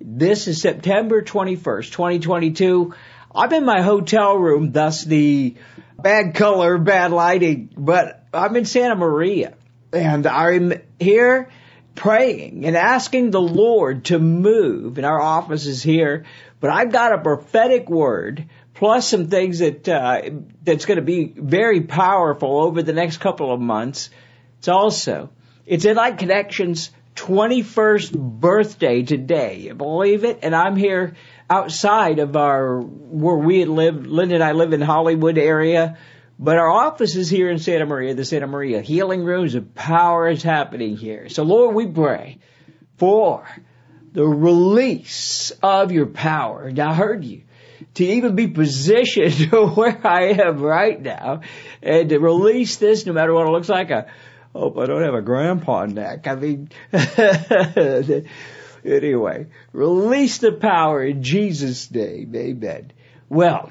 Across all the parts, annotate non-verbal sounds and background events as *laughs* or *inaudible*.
This is September 21st, 2022. I'm in my hotel room, thus the bad color, bad lighting, but I'm in Santa Maria and I'm here praying and asking the Lord to move and our office is here, but I've got a prophetic word plus some things that, uh, that's going to be very powerful over the next couple of months. It's also it's InLight Connection's 21st birthday today. Believe it? And I'm here outside of our, where we live, Linda and I live in Hollywood area, but our office is here in Santa Maria, the Santa Maria Healing Rooms of power is happening here. So Lord, we pray for the release of your power. And I heard you to even be positioned *laughs* where I am right now and to release this no matter what it looks like. A, Oh, hope I don't have a grandpa neck. I mean, *laughs* anyway, release the power in Jesus' name. Amen. Well,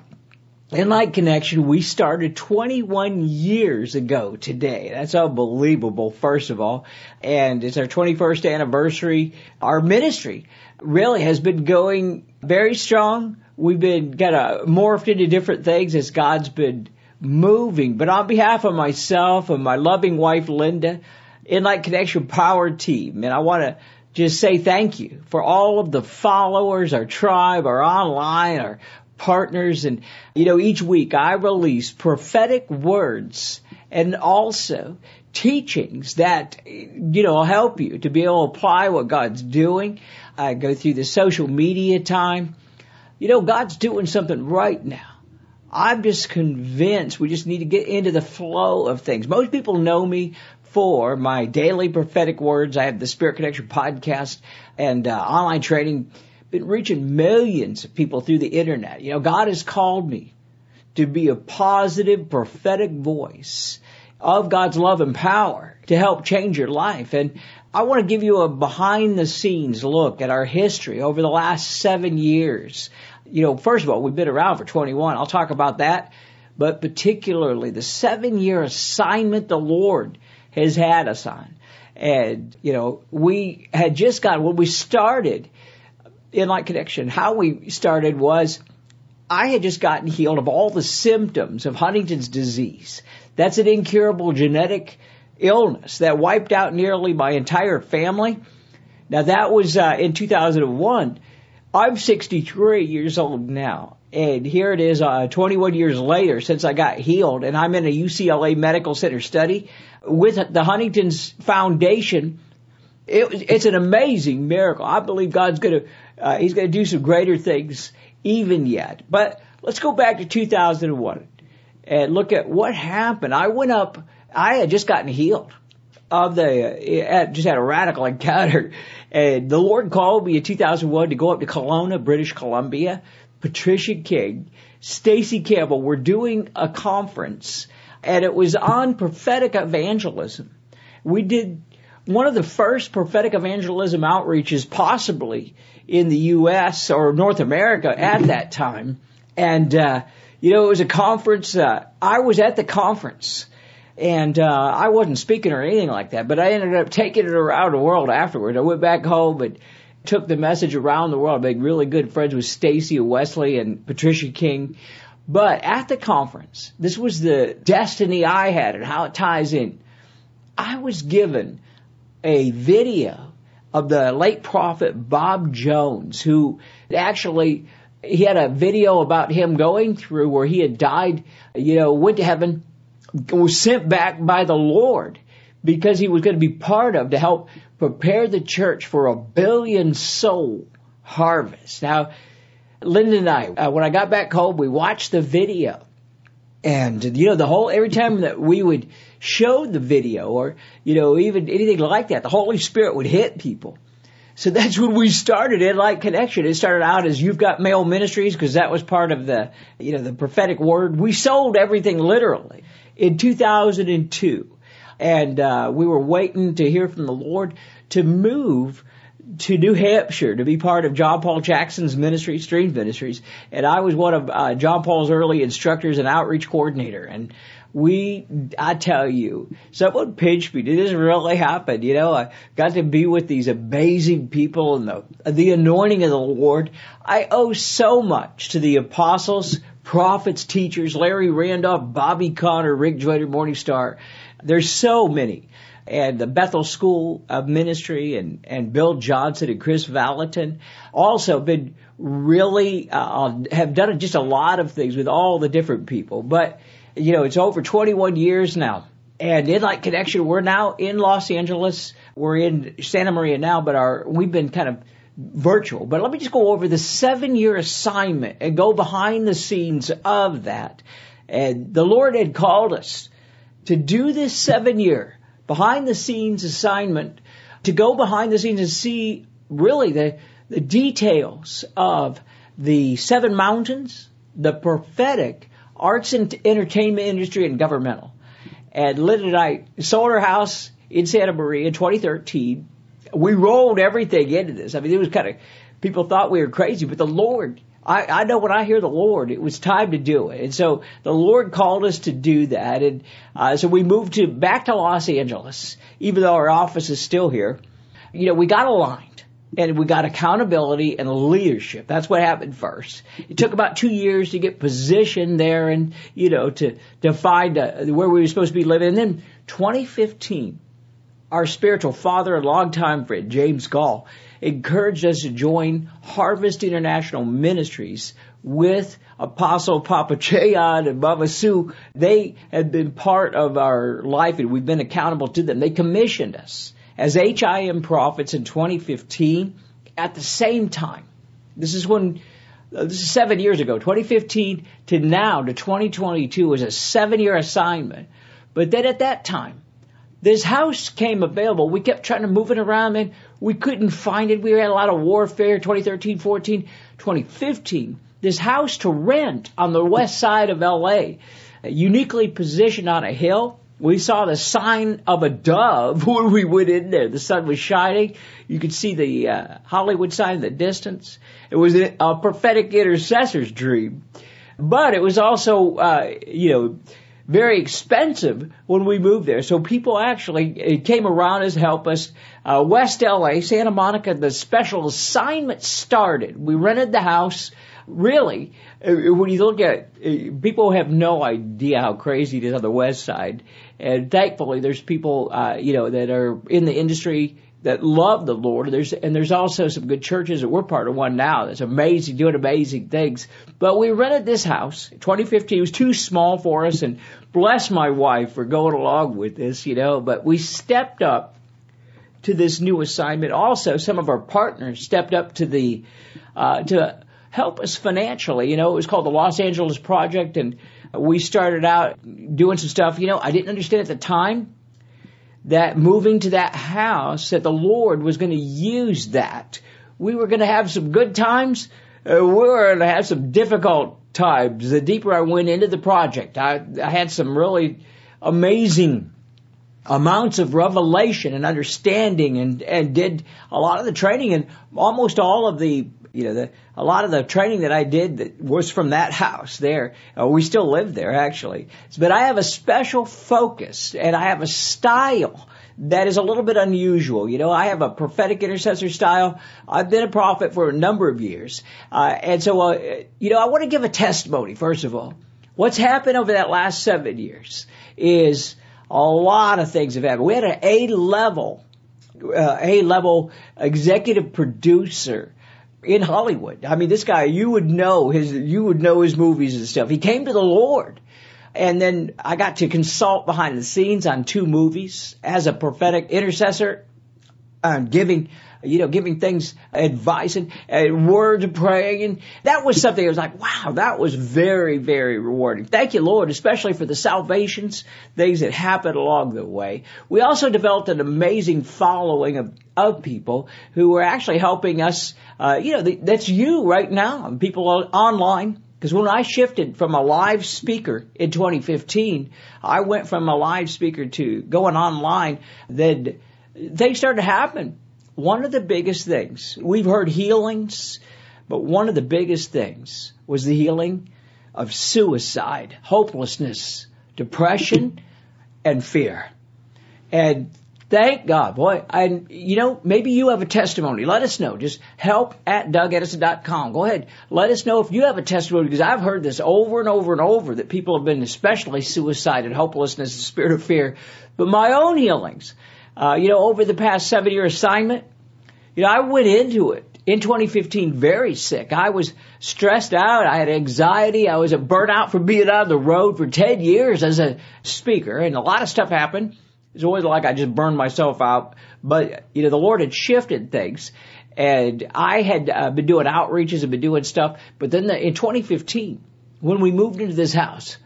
InLight Connection, we started 21 years ago today. That's unbelievable, first of all. And it's our 21st anniversary. Our ministry really has been going very strong. We've been kind of morphed into different things as God's been moving. But on behalf of myself and my loving wife, Linda, InLight Connection Power Team, and I want to just say thank you for all of the followers, our tribe, our online, our partners. And, you know, each week I release prophetic words and also teachings that, you know, will help you to be able to apply what God's doing. I go through the social media time. You know, God's doing something right now. I'm just convinced we just need to get into the flow of things. Most people know me for my daily prophetic words. I have the Spirit Connection podcast and uh, online training. Been reaching millions of people through the internet. You know, God has called me to be a positive prophetic voice of God's love and power to help change your life. And I want to give you a behind the scenes look at our history over the last seven years you know, first of all, we've been around for 21. I'll talk about that. But particularly the seven year assignment the Lord has had us on. And, you know, we had just got, when we started InLight Connection, how we started was I had just gotten healed of all the symptoms of Huntington's disease. That's an incurable genetic illness that wiped out nearly my entire family. Now that was uh, in 2001. I'm 63 years old now. And here it is, uh, 21 years later since I got healed and I'm in a UCLA Medical Center study with the Huntington's Foundation. It, it's an amazing miracle. I believe God's gonna, uh, He's gonna do some greater things even yet. But let's go back to 2001 and look at what happened. I went up, I had just gotten healed of the, uh, just had a radical encounter and the Lord called me in 2001 to go up to Kelowna, British Columbia. Patricia King, Stacy Campbell were doing a conference and it was on prophetic evangelism. We did one of the first prophetic evangelism outreaches possibly in the U.S. or North America at that time. And, uh, you know, it was a conference, uh, I was at the conference and uh, I wasn't speaking or anything like that, but I ended up taking it around the world afterward. I went back home and took the message around the world. I made really good friends with Stacy Wesley and Patricia King. But at the conference, this was the destiny I had and how it ties in. I was given a video of the late prophet Bob Jones, who actually he had a video about him going through where he had died, you know, went to heaven, was sent back by the Lord because he was going to be part of to help prepare the church for a billion soul harvest. Now, Linda and I, uh, when I got back home, we watched the video. And, you know, the whole, every time that we would show the video or, you know, even anything like that, the Holy Spirit would hit people. So that's when we started it, like Connection. It started out as You've Got Mail Ministries because that was part of the, you know, the prophetic word. We sold everything literally in 2002. And, uh, we were waiting to hear from the Lord to move to New Hampshire to be part of John Paul Jackson's ministry, Stream Ministries. And I was one of uh, John Paul's early instructors and outreach coordinator. And we, I tell you, someone pinched me. This really happen? You know, I got to be with these amazing people and the, the anointing of the Lord. I owe so much to the apostles, prophets, teachers, Larry Randolph, Bobby Conner, Rick Joyner, Morningstar. There's so many. And the Bethel School of Ministry and, and Bill Johnson and Kris Vallotton also been really, uh, have done just a lot of things with all the different people. But you know, it's over 21 years now. And InLight Connection, we're now in Los Angeles. We're in Santa Maria now, but our, we've been kind of virtual. But let me just go over the seven year assignment and go behind the scenes of that. And the Lord had called us to do this seven year behind the scenes assignment to go behind the scenes and see really the, the details of the seven mountains, the prophetic, arts and entertainment industry and governmental. And Linda and I sold our house in Santa Maria in 2013. We rolled everything into this. I mean, it was kind of, people thought we were crazy, but the Lord, I, I know when I hear the Lord, it was time to do it. And so the Lord called us to do that. And uh, so we moved to back to Los Angeles, even though our office is still here. You know, we got aligned and we got accountability and leadership. That's what happened first. It took about two years to get positioned there and, you know, to, to find uh, where we were supposed to be living. And then 2015, our spiritual father and longtime friend, James Goll, encouraged us to join Harvest International Ministries with Apostle Papa Che Ahn and Mama Sue. They had been part of our life and we've been accountable to them. They commissioned us as HIM prophets in 2015 at the same time. This is when, uh, this is seven years ago, 2015 to now to 2022 was a seven year assignment. But then at that time, this house came available. We kept trying to move it around and we couldn't find it. We had a lot of warfare 2013, 14, 2015. This house to rent on the west side of LA, uniquely positioned on a hill we saw the sign of a dove *laughs* when we went in there. The sun was shining. You could see the uh, Hollywood sign in the distance. It was a, prophetic intercessor's dream. But it was also, uh, you know, very expensive when we moved there. So people actually came around us, help us. Uh, West LA, Santa Monica, the special assignment started. We rented the house really, uh, when you look at uh, people have no idea how crazy it is on the west side, and thankfully there's people uh, you know that are in the industry that love the Lord. There's and there's also some good churches that we're part of one now that's amazing, doing amazing things. But we rented this house. 2015 it was too small for us, and bless my wife for going along with this, you know. But we stepped up to this new assignment. Also, some of our partners stepped up to the uh, to help us financially. You know, it was called the Los Angeles Project, and we started out doing some stuff. You know, I didn't understand at the time that moving to that house, that the Lord was going to use that. We were going to have some good times. Uh, we were going to have some difficult times. The deeper I went into the project, I, I had some really amazing amounts of revelation and understanding and, and did a lot of the training and almost all of the you know, the, a lot of the training that I did that was from that house there. Uh, we still live there actually. But I have a special focus and I have a style that is a little bit unusual. You know, I have a prophetic intercessor style. I've been a prophet for a number of years. Uh, and so, uh, you know, I want to give a testimony, first of all. What's happened over that last seven years is a lot of things have happened. We had an A level, uh, A level executive producer in Hollywood. I mean, this guy, you would know his, you would know his movies and stuff. He came to the Lord. And then I got to consult behind the scenes on two movies as a prophetic intercessor. And giving, you know, giving things advice and, and words of praying. And that was something I was like, wow, that was very, very rewarding. Thank you, Lord, especially for the salvations, things that happened along the way. We also developed an amazing following of, of people who were actually helping us, uh, you know, the, that's you right now, people online. Because when I shifted from a live speaker in 2015, I went from a live speaker to going online, then things started to happen. One of the biggest things, we've heard healings, but one of the biggest things was the healing of suicide, hopelessness, depression, and fear. And thank God, boy, and you know, maybe you have a testimony. Let us know. Just help at dougaddison.com. Go ahead. Let us know if you have a testimony because I've heard this over and over and over that people have been especially suicide and hopelessness, the spirit of fear. But my own healings, uh, you know, over the past seven year assignment, you know, I went into it in 2015 very sick. I was stressed out. I had anxiety. I was a burnout from being on the road for 10 years as a speaker and a lot of stuff happened. It's always like I just burned myself out. But, you know, the Lord had shifted things and I had uh, been doing outreaches and been doing stuff. But then the, in 2015, when we moved into this house,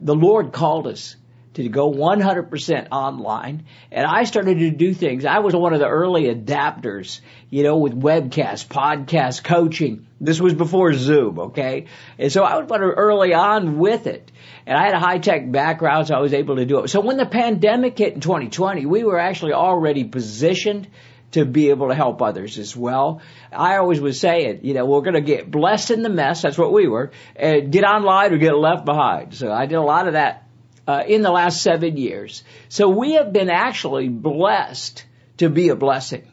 the Lord called us to go 100% online. And I started to do things. I was one of the early adapters, you know, with webcasts, podcasts, coaching. This was before Zoom, okay? And so I was early on with it. And I had a high tech background, so I was able to do it. So when the pandemic hit in 2020, we were actually already positioned to be able to help others as well. I always would say it, you know, we're going to get blessed in the mess. That's what we were. Get online or get left behind. So I did a lot of that uh, in the last seven years. So we have been actually blessed to be a blessing.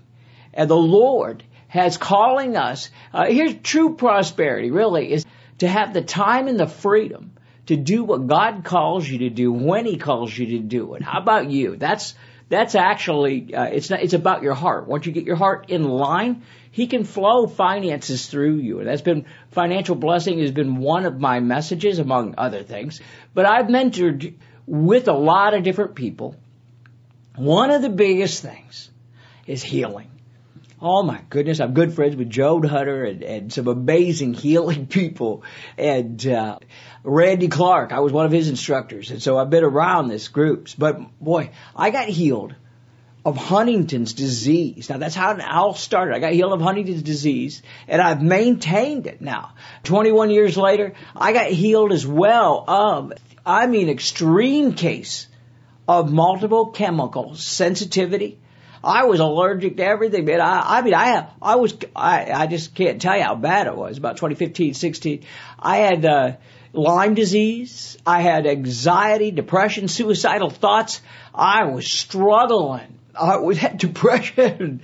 And the Lord has calling us, uh, here's true prosperity really is to have the time and the freedom to do what God calls you to do when He calls you to do it. How about you? That's, that's actually, uh, it's not, it's about your heart. Once you get your heart in line, He can flow finances through you. And that's been, financial blessing has been one of my messages among other things. But I've mentored with a lot of different people. One of the biggest things is healing. Oh my goodness, I'm good friends with Joan Hunter and, and some amazing *laughs* healing people. And uh, Randy Clark, I was one of his instructors, and so I've been around this groups. But boy, I got healed of Huntington's disease. Now that's how it all started. I got healed of Huntington's disease and I've maintained it now. 21 years later, I got healed as well of I mean extreme case of multiple chemical sensitivity. I was allergic to everything, man. I, I mean, I I was, I, I just can't tell you how bad it was. About 2015, 16, I had uh, Lyme disease. I had anxiety, depression, suicidal thoughts. I was struggling. I was *laughs* had depression.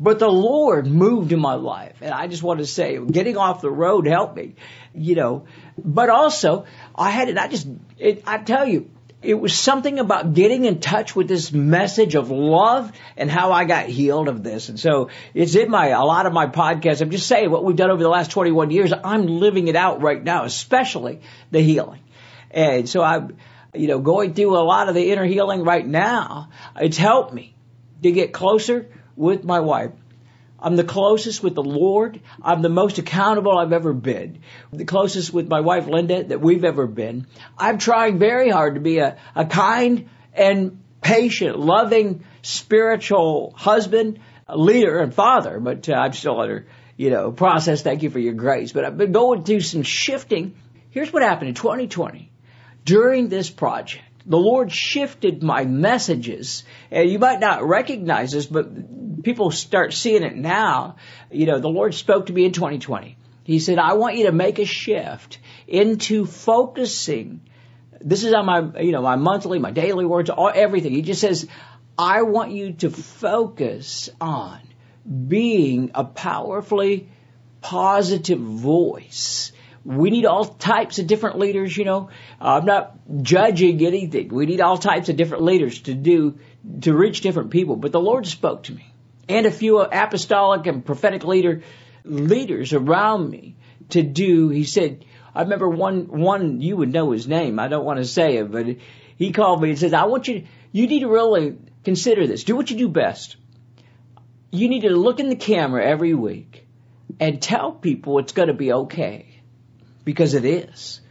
But the Lord moved in my life. And I just want to say, getting off the road helped me, you know. But also, I had it, I just, it, I tell you, it was something about getting in touch with this message of love and how I got healed of this. And so it's in my, a lot of my podcasts. I'm just saying what we've done over the last 21 years. I'm living it out right now, especially the healing. And so I'm, you know, going through a lot of the inner healing right now. It's helped me to get closer with my wife. I'm the closest with the Lord. I'm the most accountable I've ever been. The closest with my wife Linda that we've ever been. I'm trying very hard to be a, a kind and patient, loving, spiritual husband, leader, and father, but uh, I'm still under, you know, process. Thank you for your grace. But I've been going through some shifting. Here's what happened in 2020 during this project the Lord shifted my messages. And you might not recognize this, but people start seeing it now. You know, the Lord spoke to me in 2020. He said, I want you to make a shift into focusing. This is on my, you know, my monthly, my daily words, all, everything. He just says, I want you to focus on being a powerfully positive voice we need all types of different leaders, you know. I'm not judging anything. We need all types of different leaders to do, to reach different people. But the Lord spoke to me and a few apostolic and prophetic leader, leaders around me to do, he said, I remember one, one, you would know his name. I don't want to say it, but he called me and says, I want you you need to really consider this. Do what you do best. you need to look in the camera every week and tell people it's going to be okay because it is.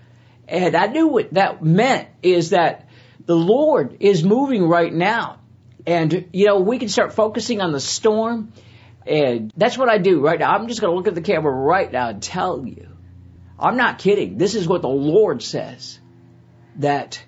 And I knew what that meant is that the Lord is moving right now. And, you know, we can start focusing on the storm. And that's what I do right now. I'm just going to look at the camera right now and tell you. I'm not kidding. This is what the Lord says that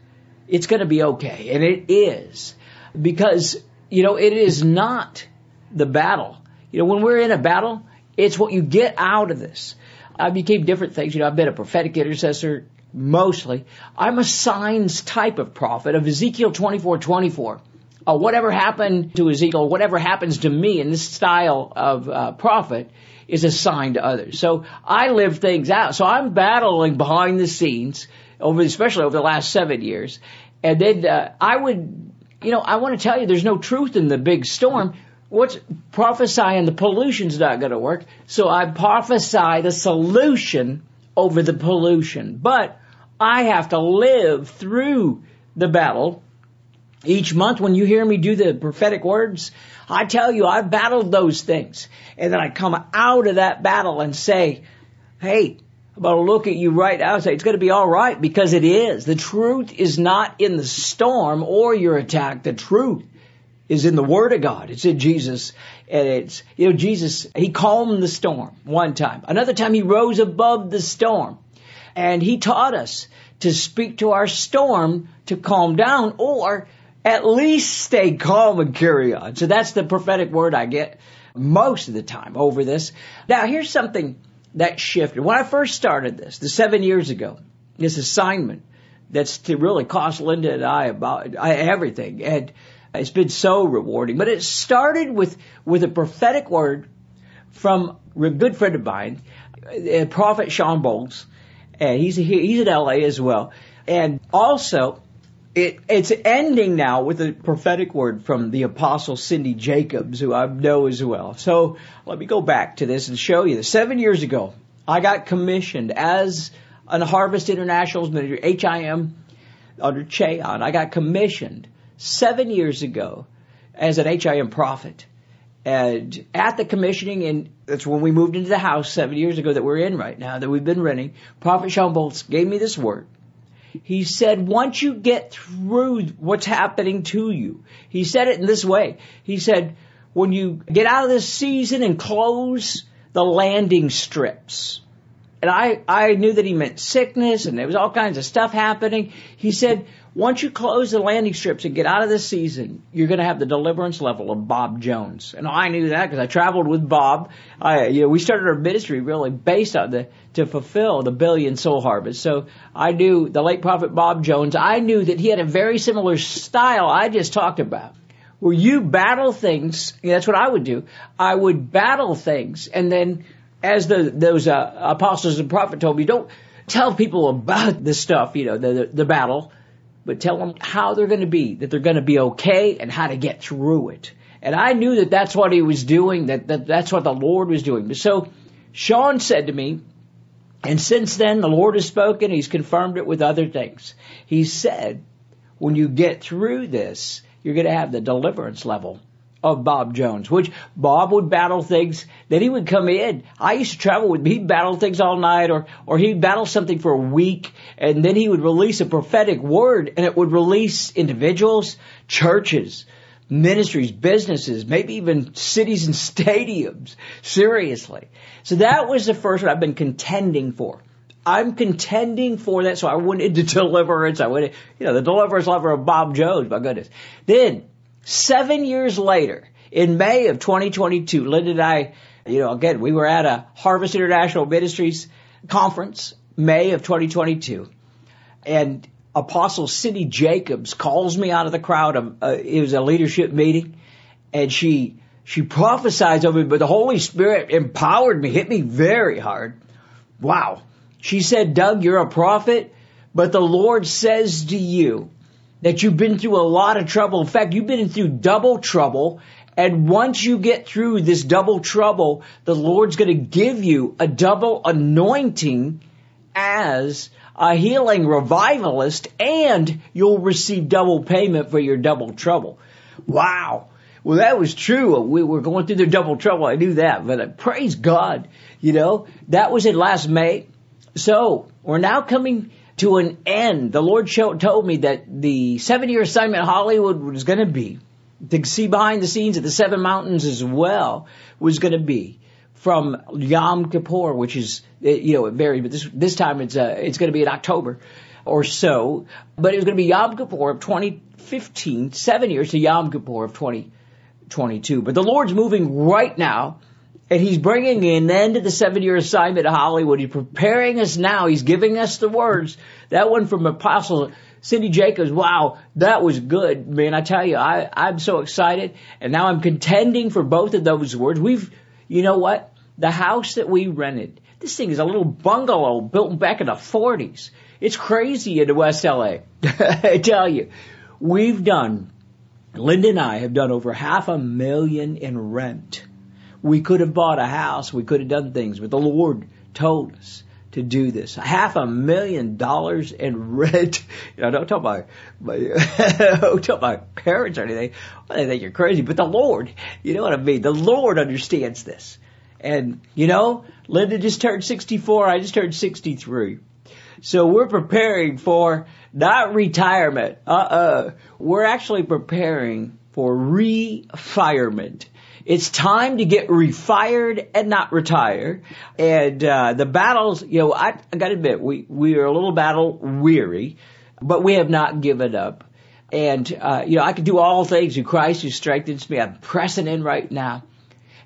it's going to be okay. And it is. Because, you know, it is not the battle. You know, when we're in a battle, it's what you get out of this. I became different things. You know, I've been a prophetic intercessor mostly. I'm a signs type of prophet of Ezekiel 24, 24. Uh, whatever happened to Ezekiel, whatever happens to me in this style of uh, prophet is a sign to others. So I live things out. So I'm battling behind the scenes over, especially over the last seven years. And then uh, I would, you know, I want to tell you, there's no truth in the big storm. What's prophesying the pollution's not going to work. So I prophesy the solution over the pollution. But I have to live through the battle. Each month when you hear me do the prophetic words, I tell you I've battled those things. And then I come out of that battle and say, hey, I'm going to look at you right now and say, it's going to be alright because it is. The truth is not in the storm or your attack. The truth is in the Word of God. It's in Jesus. And it's, you know, Jesus, He calmed the storm one time. Another time He rose above the storm. And He taught us to speak to our storm to calm down or at least stay calm and carry on. So that's the prophetic word I get most of the time over this. Now here's something that shifted. When I first started this, the seven years ago, this assignment that's to really cost Linda and I about uh, everything. And it's been so rewarding. But it started with, with a prophetic word from a good friend of mine, uh, Prophet Shawn Bolz. And he's, he's in LA as well. And also, it, it's ending now with a prophetic word from the apostle Cindy Jacobs, who I know as well. So let me go back to this and show you. Seven years ago, I got commissioned as an Harvest International's manager, HIM, under Che Ahn. I got commissioned seven years ago as an HIM prophet. And at the commissioning, and that's when we moved into the house seven years ago that we're in right now, that we've been renting, Prophet Shawn Bolz gave me this word. He said, once you get through what's happening to you, he said it in this way. He said, when you get out of this season and close the landing strips, and I, I knew that he meant sickness and there was all kinds of stuff happening. He said, once you close the landing strips and get out of this season, you're going to have the deliverance level of Bob Jones. And I knew that because I traveled with Bob. I, you know, we started our ministry really based on the, to fulfill the billion soul harvest. So I knew the late prophet Bob Jones. I knew that he had a very similar style I just talked about where you battle things. That's what I would do. I would battle things and then as the, those uh, apostles and prophets told me, don't tell people about the stuff, you know, the, the, the battle, but tell them how they're going to be, that they're going to be okay and how to get through it. And I knew that that's what he was doing, that, that that's what the Lord was doing. So Shawn said to me, and since then the Lord has spoken, he's confirmed it with other things. He said, when you get through this, you're going to have the deliverance level of Bob Jones, which Bob would battle things, then he would come in. I used to travel with, he'd battle things all night or, or he'd battle something for a week and then he would release a prophetic word and it would release individuals, churches, ministries, businesses, maybe even cities and *laughs* stadiums. Seriously. So that was the first one I've been contending for. I'm contending for that, so I wanted the *laughs* deliverance. I wanted, you know, the deliverance level of Bob Jones, my goodness. Then, Seven years later, in May of 2022, Linda and I, you know, again, we were at a Harvest International Ministries conference, May of 2022, and Apostle Cindy Jacobs calls me out of the crowd. Of, uh, it was a leadership meeting, and she she prophesied over me, but the Holy Spirit empowered me, hit me very hard. Wow. She said, Doug, you're a prophet, but the Lord says to you that you've been through a lot of trouble. In fact, you've been through double trouble. And once you get through this double trouble, the Lord's going to give you a double anointing as a healing revivalist and you'll receive double payment for your double trouble. Wow. Well, that was true. We were going through the double trouble. I knew that, but uh, praise God. You know, that was in last May. So we're now coming to an end. The Lord told me that the seven year assignment Hollywood was going to be to see behind the scenes at the seven mountains as well was going to be from Yom Kippur, which is, eh, you know, it varies, but this, this time it's, uh, it's going to be in October or so. But it was going to be Yom Kippur of 2015, seven years to Yom Kippur of 2022. But the Lord's moving right now and he's bringing an end to the seven year assignment of Hollywood. He's preparing us now. He's giving us the words. That one from Apostle Cindy Jacobs. Wow, that was good, man. I tell you, I, I'm so excited. And now I'm contending for both of those words. We've, you know what? The house that we rented, this thing is a little bungalow built back in the 40s. It's crazy in West LA. *laughs* I tell you, we've done, Linda and I have done over half a million in rent we could have bought a house. We could have done things, but the Lord told us to do this. Half a million dollars in rent. *laughs* You know, don't tell my, my don't tell my parents or anything. Well, they think you're crazy, but the Lord, you know what I mean? The Lord understands this. And, you know, Linda just turned 64. I just turned 63. So we're preparing for not retirement. Uh-uh. We're actually preparing for refirement. It's time to get refired and not retire. And uh, the battles, you know, I, I got to admit, we we are a little battle weary, but we have not given up. And uh, you know, I can do all things through Christ who strengthens me. I'm pressing in right now,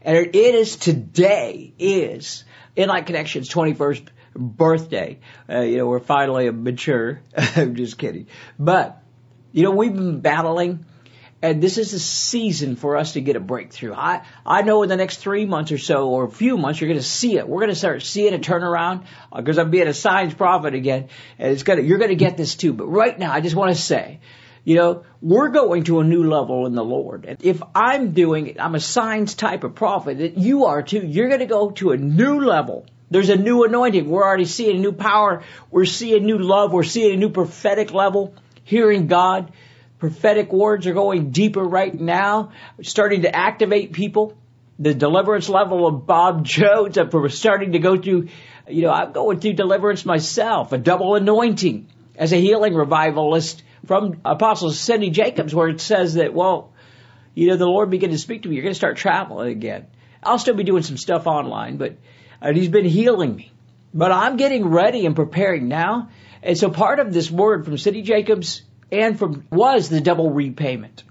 and it is today is in Inlight Connections 21st birthday. Uh, you know, we're finally mature. *laughs* I'm just kidding, but you know, we've been battling and this is a season for us to get a breakthrough. I, I know in the next three months or so, or a few months, you're going to see it. We're going to start seeing a turnaround because uh, I'm being a signs prophet again, and it's going to, you're going to get this too. But right now, I just want to say, you know, we're going to a new level in the Lord. And if I'm doing it, I'm a signs type of prophet that you are too. You're going to go to a new level. There's a new anointing. We're already seeing a new power. We're seeing new love. We're seeing a new prophetic level, hearing God prophetic words are going deeper right now, starting to activate people. The deliverance level of Bob Jones, we're starting to go through, you know, I'm going through deliverance myself, a double anointing as a healing revivalist from Apostle Cindy Jacobs, where it says that, well, you know, the Lord began to speak to me. You're going to start traveling again. I'll still be doing some stuff online, but and He's been healing me. But I'm getting ready and preparing now. And so part of this word from Cindy Jacobs and from was the double repayment.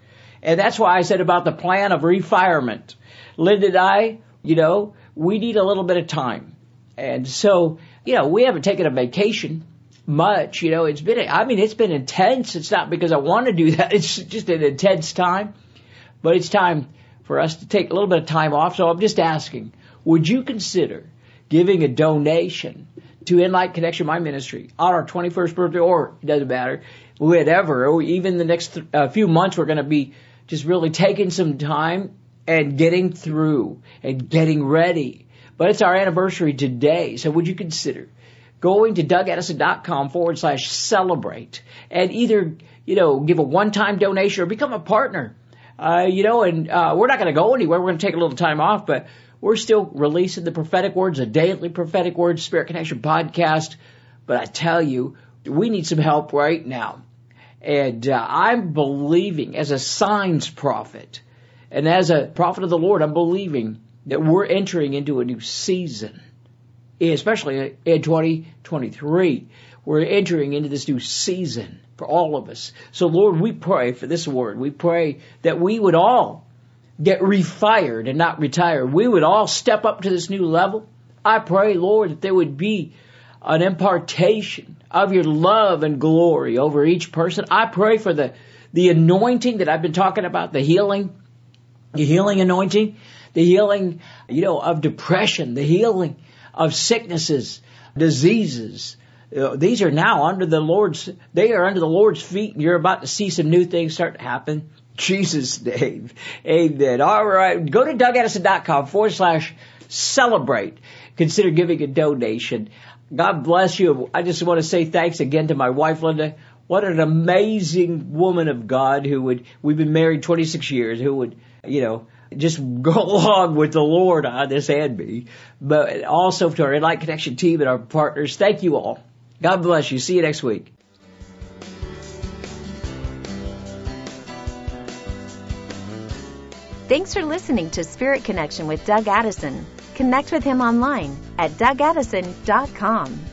And that's why I said about the plan of refirement. Linda and I, you know, we need a little bit of time. And so, you know, we haven't taken a vacation much, you know, it's been, I mean, it's been intense. It's not because I want to do that. *laughs* It's just an intense time, but it's time for us to take a little bit of time off. So I'm just asking, would you consider giving a donation to Inlight Connection, my ministry, on our 21st birthday, or it doesn't matter, whatever, or even the next th- uh, few months, we're going to be just really taking some time and getting through and getting ready. But it's our anniversary today, so would you consider going to dougaddison.com forward slash celebrate and either, you know, give a one-time donation or become a partner. Uh, you know, and uh, we're not going to go anywhere. We're going to take a little time off, but we're still releasing the prophetic words, a daily prophetic words, Spirit Connection podcast. But I tell you, we need some help right now. And uh, I'm believing as a signs prophet and as a prophet of the Lord, I'm believing that we're entering into a new season, especially in 2023. We're entering into this new season for all of us. So Lord, we pray for this word. We pray that we would all get refired and not retire. We would all step up to this new level. I pray, Lord, that there would be an impartation of your love and glory over each person. I pray for the, the anointing that I've been talking about, the healing, the healing anointing, the healing, you know, of depression, the healing of sicknesses, diseases. Uh, these are now under the Lord's, they are under the Lord's feet and you're about to see some new things start to happen. *laughs* Jesus name. Amen. All right. Go to dougaddison.com forward slash celebrate. Consider giving a donation. God bless you. I just want to say thanks again to my wife, Linda. What an amazing woman of God who would, we've been married 26 years, who would, you know, just *laughs* go along with the Lord on this and me. But also to our InLight Connection team and our partners, thank you all. God bless you. See you next week. Thanks for listening to Spirit Connection with Doug Addison. Connect with him online at dougaddison.com.